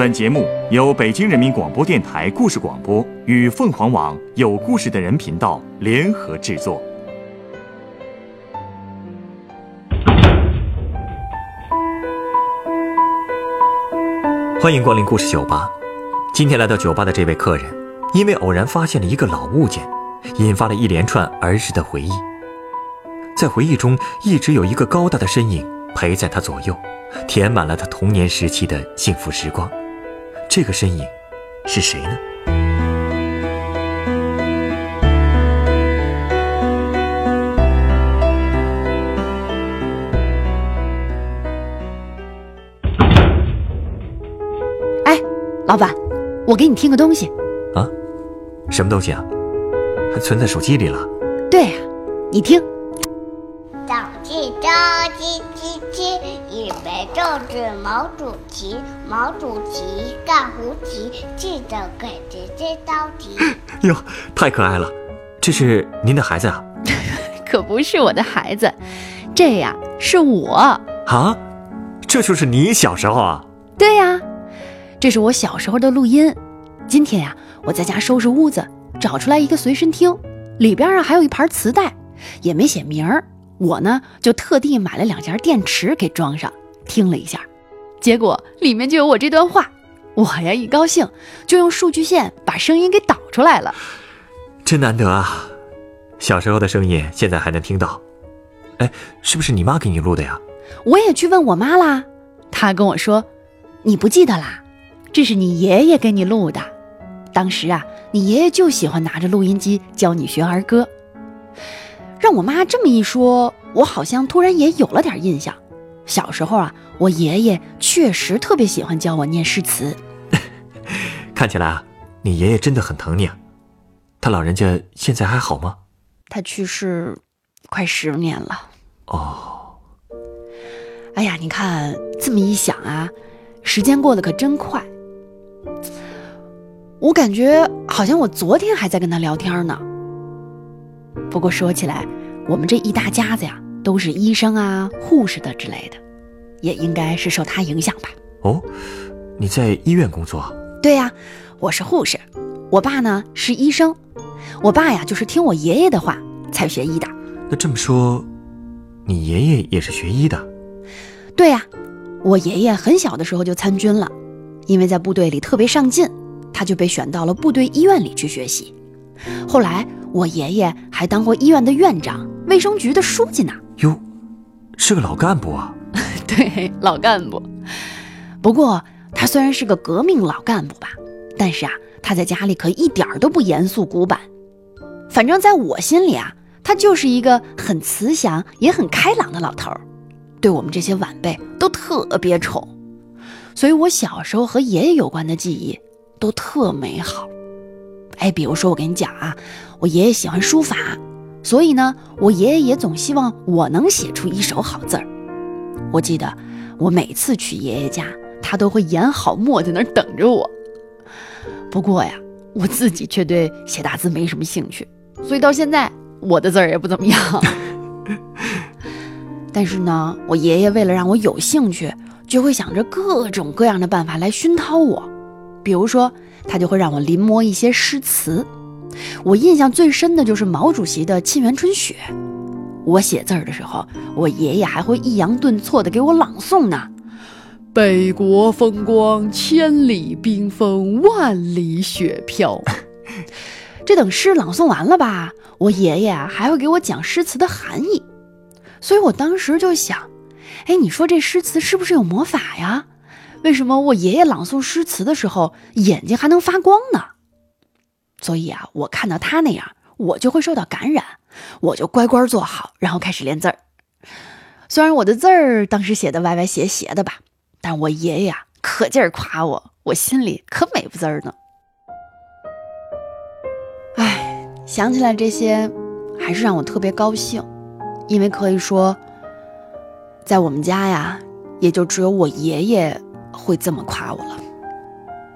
本节目由北京人民广播电台故事广播与凤凰网有故事的人频道联合制作。欢迎光临故事酒吧。今天来到酒吧的这位客人，因为偶然发现了一个老物件，引发了一连串儿时的回忆。在回忆中，一直有一个高大的身影陪在他左右，填满了他童年时期的幸福时光。这个身影是谁呢？哎，老板，我给你听个东西。啊，什么东西啊？还存在手机里了？对呀、你听。早起着急急急，预备种植毛主席，毛主席干胡旗，记得给姐姐道题。哟，太可爱了！这是您的孩子啊？可不是我的孩子，这呀是我。啊，这就是你小时候啊？对呀，这是我小时候的录音。今天呀，我在家收拾屋子，找出来一个随身听，里边啊还有一盘磁带，也没写名儿。我呢就特地买了两节电池给装上，听了一下，结果里面就有我这段话。我呀一高兴，就用数据线把声音给导出来了。真难得啊！小时候的声音现在还能听到。哎，是不是你妈给你录的呀？我也去问我妈啦，她跟我说：“你不记得啦？这是你爷爷给你录的。当时啊，你爷爷就喜欢拿着录音机教你学儿歌。”让我妈这么一说，我好像突然也有了点印象。小时候啊，我爷爷确实特别喜欢教我念诗词。看起来啊，你爷爷真的很疼你啊。他老人家现在还好吗？他去世快十年了。哦，哎呀，你看这么一想啊，时间过得可真快。我感觉好像我昨天还在跟他聊天呢。不过说起来，我们这一大家子呀，都是医生啊、护士的之类的，也应该是受他影响吧。哦，你在医院工作？对呀、我是护士，我爸呢是医生。我爸呀，就是听我爷爷的话才学医的。那这么说，你爷爷也是学医的？对呀、我爷爷很小的时候就参军了，因为在部队里特别上进，他就被选到了部队医院里去学习。后来我爷爷还当过医院的院长、卫生局的书记呢。哟，是个老干部啊。对，老干部。不过他虽然是个革命老干部吧，但是啊，他在家里可一点儿都不严肃古板。反正在我心里啊，他就是一个很慈祥也很开朗的老头儿，对我们这些晚辈都特别宠。所以我小时候和爷爷有关的记忆都特美好。哎，比如说我跟你讲啊，我爷爷喜欢书法，所以呢，我爷爷也总希望我能写出一手好字儿。我记得我每次去爷爷家，他都会研好墨在那儿等着我。不过呀，我自己却对写大字没什么兴趣，所以到现在我的字儿也不怎么样。但是呢，我爷爷为了让我有兴趣，就会想着各种各样的办法来熏陶我。比如说，他就会让我临摹一些诗词。我印象最深的就是毛主席的《沁园春·雪》。我写字儿的时候，我爷爷还会抑扬顿挫的给我朗诵呢。北国风光，千里冰封，万里雪飘。这等诗朗诵完了吧，我爷爷啊还会给我讲诗词的含义。所以我当时就想，哎，你说这诗词是不是有魔法呀？为什么我爷爷朗诵诗词的时候眼睛还能发光呢？所以啊，我看到他那样，我就会受到感染，我就乖乖坐好，然后开始练字儿。虽然我的字儿当时写的歪歪斜斜的吧，但我爷爷啊可劲儿夸我，我心里可美不滋儿呢。哎，想起来这些，还是让我特别高兴，因为可以说，在我们家呀，也就只有我爷爷会这么夸我了。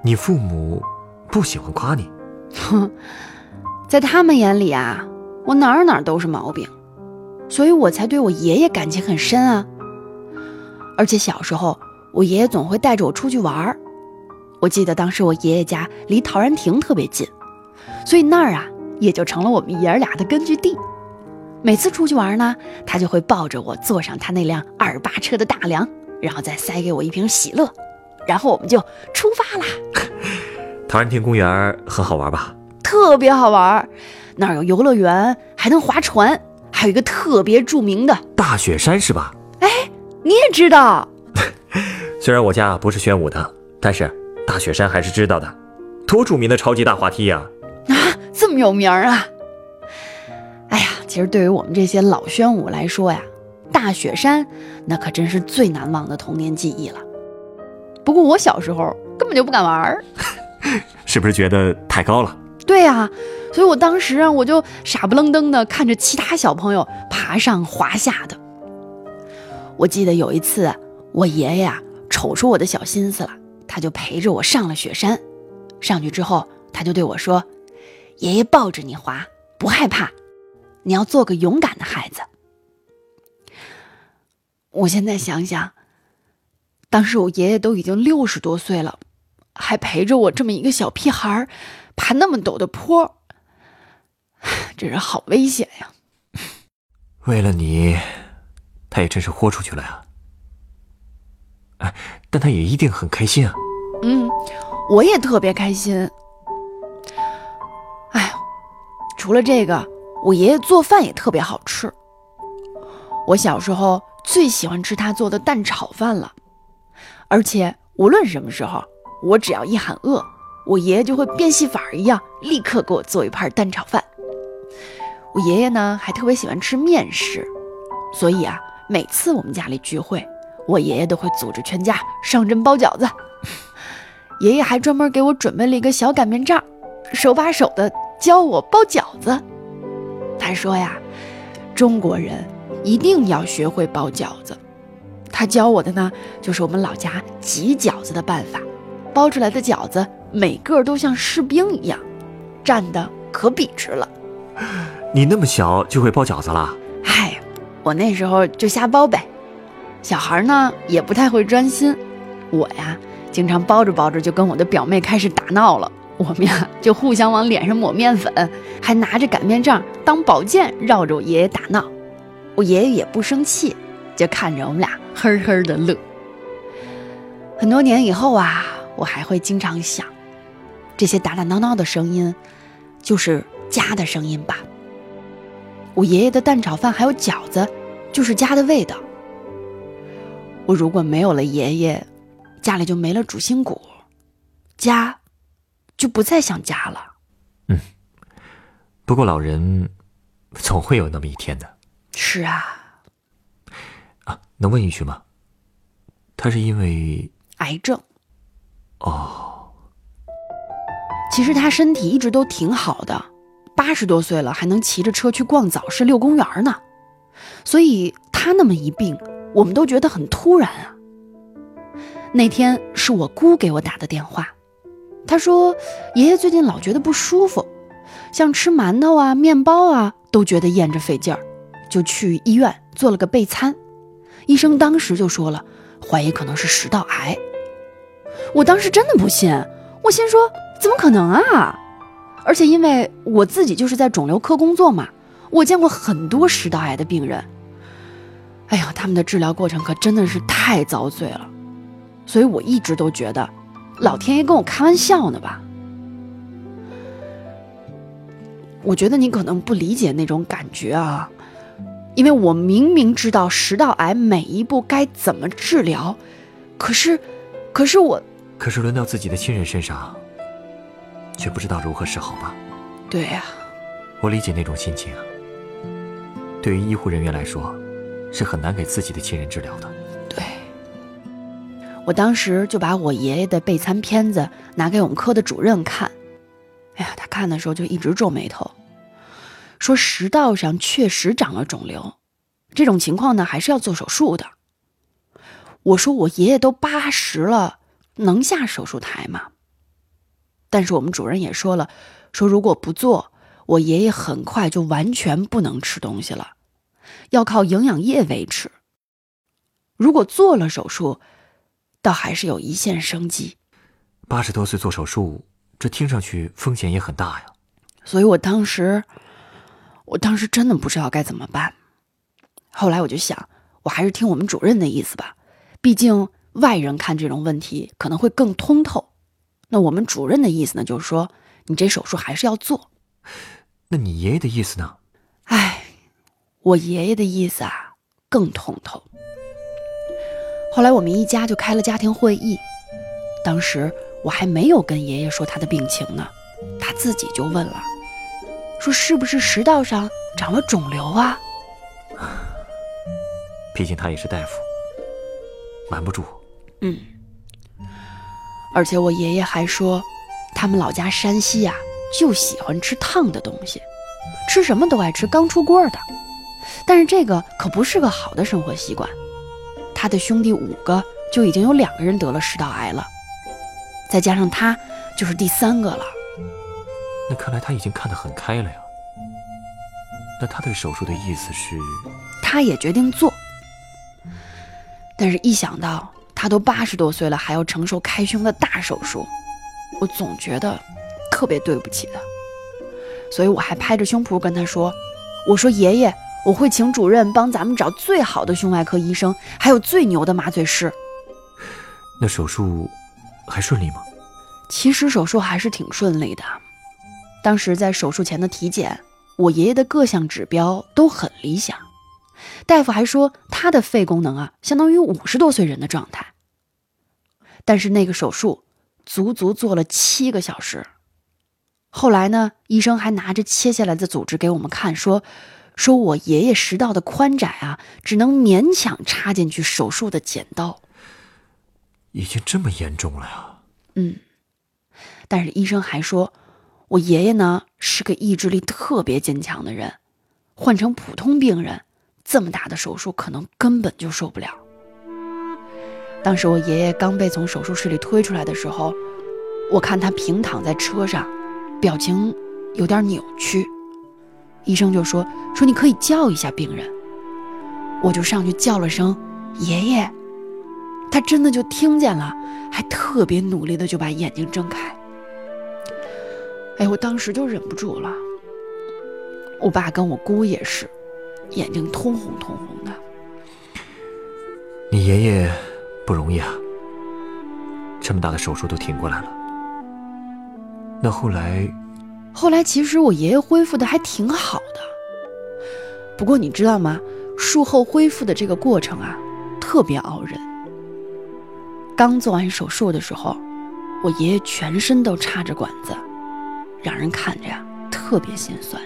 你父母不喜欢夸你？哼，在他们眼里啊，我哪儿哪儿都是毛病，所以我才对我爷爷感情很深啊。而且小时候，我爷爷总会带着我出去玩儿，我记得当时我爷爷家离陶然亭特别近，所以那儿啊也就成了我们爷儿俩的根据地。每次出去玩呢，他就会抱着我坐上他那辆二八车的大梁，然后再塞给我一瓶喜乐，然后我们就出发啦。陶然亭公园很好玩吧？特别好玩，那儿有游乐园，还能划船，还有一个特别著名的大雪山是吧？哎你也知道。虽然我家不是宣武的，但是大雪山还是知道的，多著名的超级大滑梯呀、啊，这么有名儿啊！哎呀，其实对于我们这些老宣武来说呀，大雪山那可真是最难忘的童年记忆了。不过我小时候根本就不敢玩儿。是不是觉得太高了？对呀、所以我当时啊，我就傻不愣登的看着其他小朋友爬上滑下的。我记得有一次，我爷爷啊瞅出我的小心思了，他就陪着我上了雪山。上去之后，他就对我说：“爷爷抱着你滑，不害怕，你要做个勇敢的孩子。”我现在想想，当时我爷爷都已经六十多岁了，还陪着我这么一个小屁孩儿爬那么陡的坡，真是好危险呀！为了你，他也真是豁出去了呀。哎，但他也一定很开心啊。嗯，我也特别开心。哎，除了这个，我爷爷做饭也特别好吃。我小时候最喜欢吃他做的蛋炒饭了，而且无论什么时候，我只要一喊饿，我爷爷就会变戏法一样，立刻给我做一盘蛋炒饭。我爷爷呢还特别喜欢吃面食，所以啊，每次我们家里聚会，我爷爷都会组织全家上阵包饺子。爷爷还专门给我准备了一个小擀面杖，手把手的教我包饺子。他说呀，中国人一定要学会包饺子。他教我的呢，就是我们老家挤饺子的办法。包出来的饺子每个都像士兵一样，站得可笔直了。你那么小就会包饺子了？嗨，我那时候就瞎包呗。小孩呢也不太会专心，我呀经常包着包着就跟我的表妹开始打闹了。我们呀就互相往脸上抹面粉，还拿着擀面杖当宝剑绕着我爷爷打闹。我爷爷也不生气，就看着我们俩呵呵的乐。很多年以后啊，我还会经常想，这些打打闹闹的声音，就是家的声音吧。我爷爷的蛋炒饭还有饺子，就是家的味道。我如果没有了爷爷，家里就没了主心骨，家就不再像家了。嗯不过老人总会有那么一天的是啊，啊。能问一句吗？他是因为癌症。哦，其实他身体一直都挺好的，八十多岁了还能骑着车去逛早市、遛公园呢。所以他那么一病，我们都觉得很突然啊。那天是我姑给我打的电话，她说爷爷最近老觉得不舒服，像吃馒头啊、面包啊都觉得咽着费劲儿，就去医院做了个备餐。医生当时就说了，怀疑可能是食道癌。我当时真的不信，我心说怎么可能啊？而且因为我自己就是在肿瘤科工作嘛，我见过很多食道癌的病人。哎呀，他们的治疗过程可真的是太遭罪了，所以我一直都觉得老天爷跟我开玩笑呢吧。我觉得你可能不理解那种感觉啊，因为我明明知道食道癌每一步该怎么治疗，可是，可是我，可是轮到自己的亲人身上，却不知道如何是好吧？对呀、我理解那种心情啊。对于医护人员来说，是很难给自己的亲人治疗的。对，我当时就把我爷爷的备餐片子拿给我们科的主任看，哎呀，他看的时候就一直皱眉头，说食道上确实长了肿瘤，这种情况呢还是要做手术的。我说我爷爷都八十了，能下手术台吗？但是我们主任也说了，说如果不做，我爷爷很快就完全不能吃东西了，要靠营养液维持。如果做了手术，倒还是有一线生机。八十多岁做手术，这听上去风险也很大呀。所以我当时，我当时真的不知道该怎么办。后来我就想，我还是听我们主任的意思吧，毕竟外人看这种问题可能会更通透。那我们主任的意思呢，就是说你这手术还是要做。那你爷爷的意思呢？唉，我爷爷的意思啊更通透。后来我们一家就开了家庭会议，当时我还没有跟爷爷说他的病情呢，他自己就问了，说是不是食道上长了肿瘤啊？毕竟他也是大夫，瞒不住。嗯，而且我爷爷还说，他们老家山西啊，就喜欢吃烫的东西，吃什么都爱吃刚出锅的。但是这个可不是个好的生活习惯。他的兄弟五个就已经有两个人得了食道癌了，再加上他就是第三个了。那看来他已经看得很开了呀。那他对手术的意思是？他也决定做。但是，一想到他都八十多岁了，还要承受开胸的大手术，我总觉得特别对不起他。所以，我还拍着胸脯跟他说：“我说爷爷，我会请主任帮咱们找最好的胸外科医生，还有最牛的麻醉师。”那手术还顺利吗？其实手术还是挺顺利的。当时在手术前的体检，我爷爷的各项指标都很理想。大夫还说他的肺功能啊，相当于五十多岁人的状态。但是那个手术足足做了七个小时。后来呢，医生还拿着切下来的组织给我们看，说说我爷爷食道的宽窄啊，只能勉强插进去手术的剪刀。已经这么严重了呀？嗯。但是医生还说，我爷爷呢是个意志力特别坚强的人，换成普通病人。这么大的手术，可能根本就受不了。当时我爷爷刚被从手术室里推出来的时候，我看他平躺在车上，表情有点扭曲。医生就说：“说你可以叫一下病人。”我就上去叫了声“爷爷”，他真的就听见了，还特别努力的就把眼睛睁开。哎，我当时就忍不住了。我爸跟我姑也是。眼睛通红通红的。你爷爷不容易啊，这么大的手术都挺过来了。那后来，后来其实我爷爷恢复的还挺好的。不过你知道吗？术后恢复的这个过程啊，特别熬人。刚做完手术的时候，我爷爷全身都插着管子，让人看着呀特别心酸。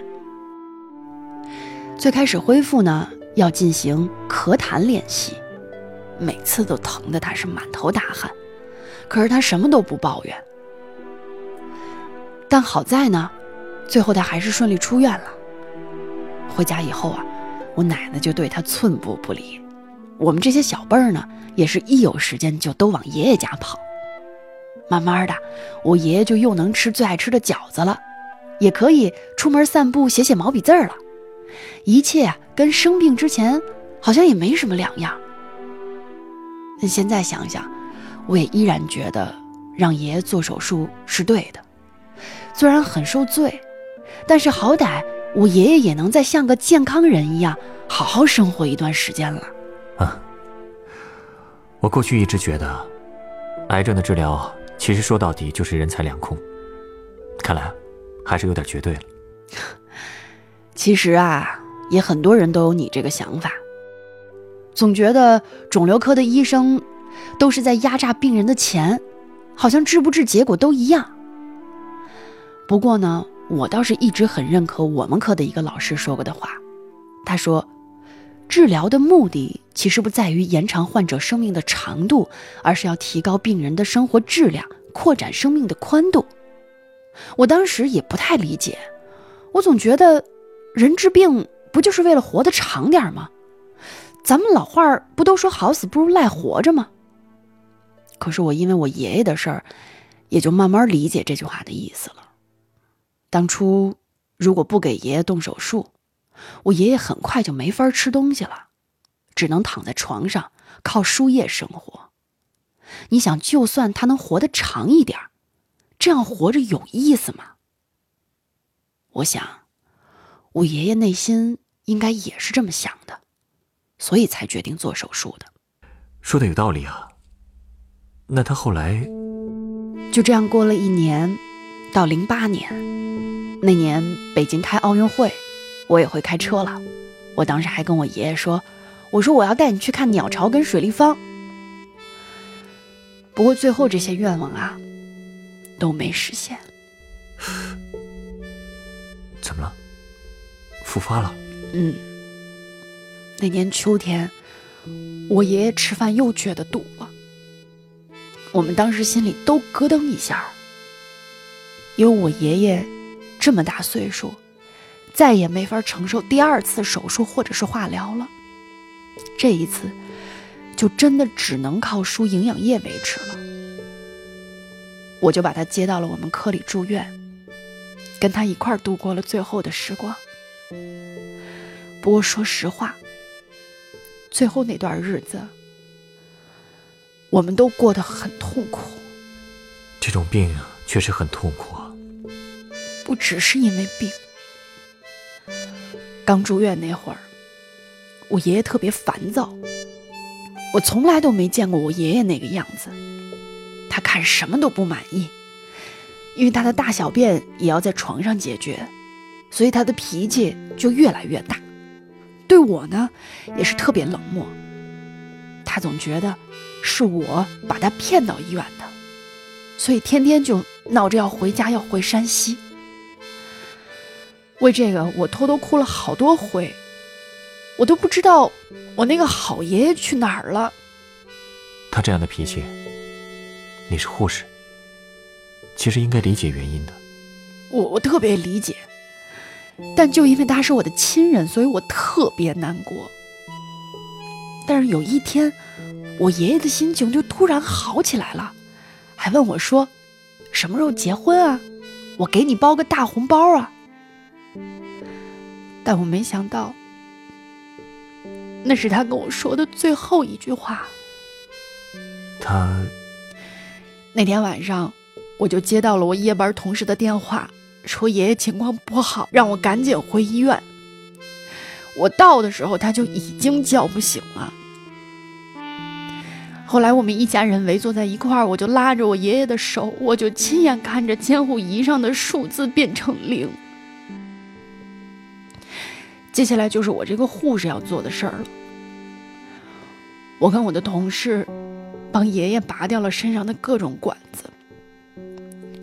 最开始恢复呢，要进行咳痰练习，每次都疼得他是满头大汗，可是他什么都不抱怨。但好在呢，最后他还是顺利出院了。回家以后啊，我奶奶就对他寸步不离，我们这些小辈儿呢，也是一有时间就都往爷爷家跑。慢慢的，我爷爷就又能吃最爱吃的饺子了，也可以出门散步写写毛笔字儿了。一切，跟生病之前好像也没什么两样。但现在想想，我也依然觉得让爷爷做手术是对的。虽然很受罪，但是好歹我爷爷也能再像个健康人一样好好生活一段时间了。啊，我过去一直觉得，癌症的治疗其实说到底就是人财两空。看来还是有点绝对了。其实啊，也很多人都有你这个想法，总觉得肿瘤科的医生都是在压榨病人的钱，好像治不治结果都一样。不过呢，我倒是一直很认可我们科的一个老师说过的话，他说，治疗的目的其实不在于延长患者生命的长度，而是要提高病人的生活质量，扩展生命的宽度。我当时也不太理解，我总觉得。人治病不就是为了活得长点吗？咱们老话儿不都说好死不如赖活着吗？可是我因为我爷爷的事儿，也就慢慢理解这句话的意思了。当初如果不给爷爷动手术，我爷爷很快就没法吃东西了，只能躺在床上靠输液生活。你想，就算他能活得长一点这样活着有意思吗？我想，我爷爷内心应该也是这么想的，所以才决定做手术的。说的有道理啊。那他后来就这样过了一年，到零八年那年北京开奥运会，我也会开车了。我当时还跟我爷爷说：“我说我要带你去看鸟巢跟水立方。”不过最后这些愿望啊，都没实现。怎么了？复发了？嗯。那年秋天，我爷爷吃饭又觉得堵了。我们当时心里都咯噔一下，因为我爷爷这么大岁数，再也没法承受第二次手术或者是化疗了。这一次。就真的只能靠输营养液维持了。我就把他接到了我们科里住院，跟他一块儿度过了最后的时光。不过说实话，最后那段日子，我们都过得很痛苦。这种病确实很痛苦啊。不只是因为病，刚住院那会儿，我爷爷特别烦躁。我从来都没见过我爷爷那个样子，他看什么都不满意，因为他的大小便也要在床上解决，所以他的脾气就越来越大。对我呢，也是特别冷漠。他总觉得是我把他骗到医院的，所以天天就闹着要回家，要回山西。为这个，我偷偷哭了好多回。我都不知道我那个好爷爷去哪儿了。他这样的脾气，你是护士，其实应该理解原因的。我我特别理解，但就因为他是我的亲人，所以我特别难过。但是有一天，我爷爷的心情就突然好起来了，还问我说：“什么时候结婚啊？我给你包个大红包啊！”但我没想到。那是他跟我说的最后一句话。他那天晚上，我就接到了我夜班同事的电话，说爷爷情况不好，让我赶紧回医院。我到的时候，他就已经叫不醒了。后来我们一家人围坐在一块儿，我就拉着我爷爷的手，我就亲眼看着监护仪上的数字变成零。接下来就是我这个护士要做的事儿了。我跟我的同事帮爷爷拔掉了身上的各种管子，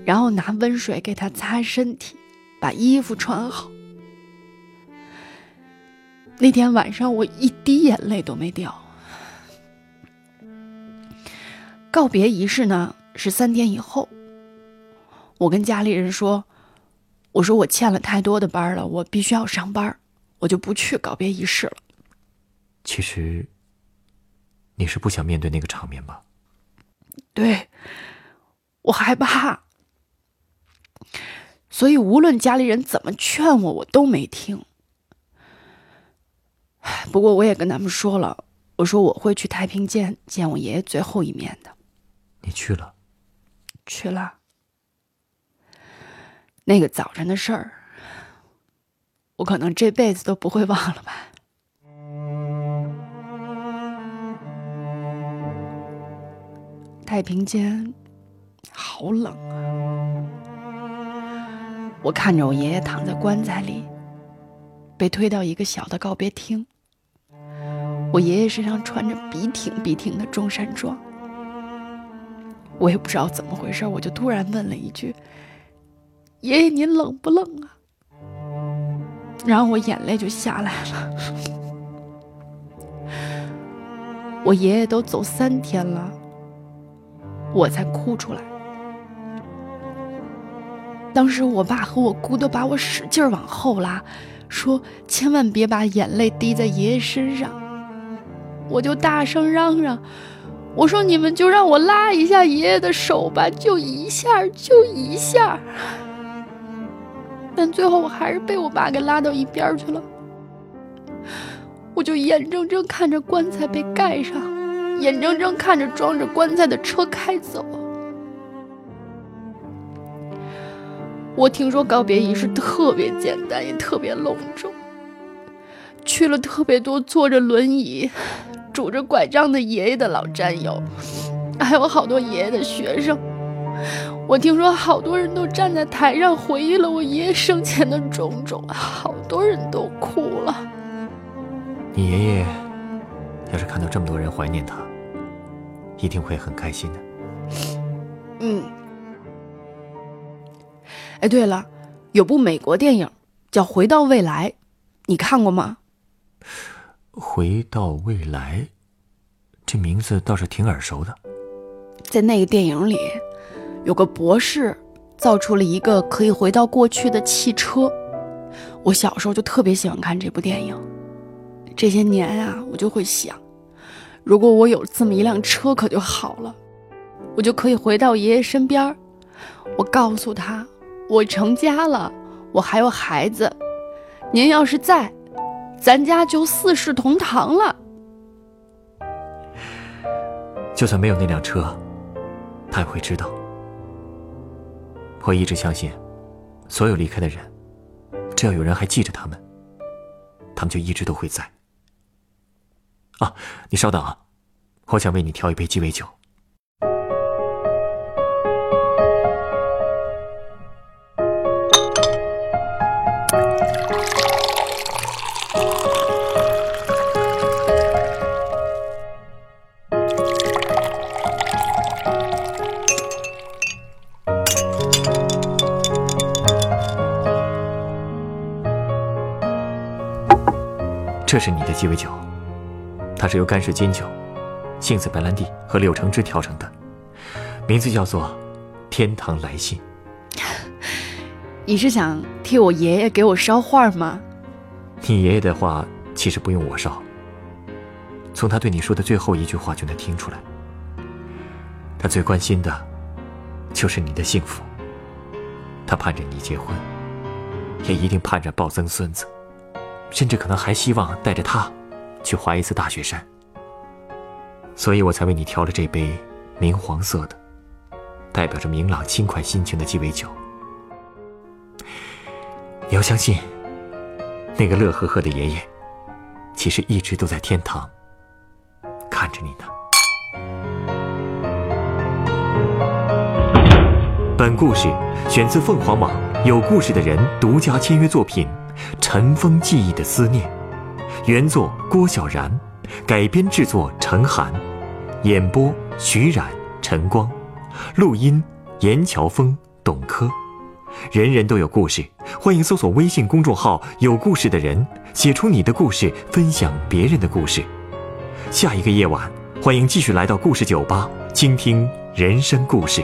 然后拿温水给他擦身体，把衣服穿好。那天晚上我一滴眼泪都没掉。告别仪式呢是三天以后。我跟家里人说：“我说我欠了太多的班了，我必须要上班。”我就不去告别仪式了。其实，你是不想面对那个场面吧？对，我害怕。所以无论家里人怎么劝我，我都没听。不过我也跟他们说了，我说我会去太平间见我爷爷最后一面的。你去了？去了。那个早晨的事儿。我可能这辈子都不会忘了吧。太平间好冷啊！我看着我爷爷躺在棺材里，被推到一个小的告别厅。我爷爷身上穿着笔挺笔挺的中山装，我也不知道怎么回事，我就突然问了一句：“爷爷，您冷不冷啊？”然后我眼泪就下来了。我爷爷都走三天了，我才哭出来。当时我爸和我姑都把我使劲往后拉，说千万别把眼泪滴在爷爷身上。我就大声嚷嚷，我说你们就让我拉一下爷爷的手吧，就一下，就一下。但最后我还是被我爸给拉到一边去了，我就眼睁睁看着棺材被盖上，眼睁睁看着装着棺材的车开走。我听说告别仪式特别简单，也特别隆重。去了特别多坐着轮椅、拄着拐杖的爷爷的老战友，还有好多爷爷的学生。我听说好多人都站在台上回忆了我爷爷生前的种种，好多人都哭了。你爷爷要是看到这么多人怀念他，一定会很开心的。嗯。哎，对了，有部美国电影叫《回到未来》，你看过吗？回到未来，这名字倒是挺耳熟的。在那个电影里，有个博士造出了一个可以回到过去的汽车。我小时候就特别喜欢看这部电影。这些年啊，我就会想，如果我有这么一辆车，可就好了，我就可以回到爷爷身边我告诉他。我成家了，我还有孩子。您要是在，咱家就四世同堂了。就算没有那辆车，他也会知道。我一直相信，所有离开的人，只要有人还记着他们，他们就一直都会在。啊，你稍等啊，我想为你调一杯鸡尾酒。这是你的鸡尾酒，它是由干式金酒、杏子白兰地和柳橙汁调成的，名字叫做《天堂来信 》。你是想替我爷爷给我捎话吗？你爷爷的话其实不用我捎，从他对你说的最后一句话就能听出来，他最关心的，就是你的幸福。他盼着你结婚，也一定盼着抱曾孙子。甚至可能还希望带着他去滑一次大雪山，所以我才为你调了这杯明黄色的、代表着明朗轻快心情的鸡尾酒。你要相信，那个乐呵呵的爷爷，其实一直都在天堂看着你呢。本故事选自凤凰网有故事的人独家签约作品。尘封记忆的思念，原作郭晓然，改编制作陈寒，演播徐冉、陈光，录音严乔峰、董珂。人人都有故事，欢迎搜索微信公众号“有故事的人”，写出你的故事，分享别人的故事。下一个夜晚，欢迎继续来到故事酒吧，倾听人生故事。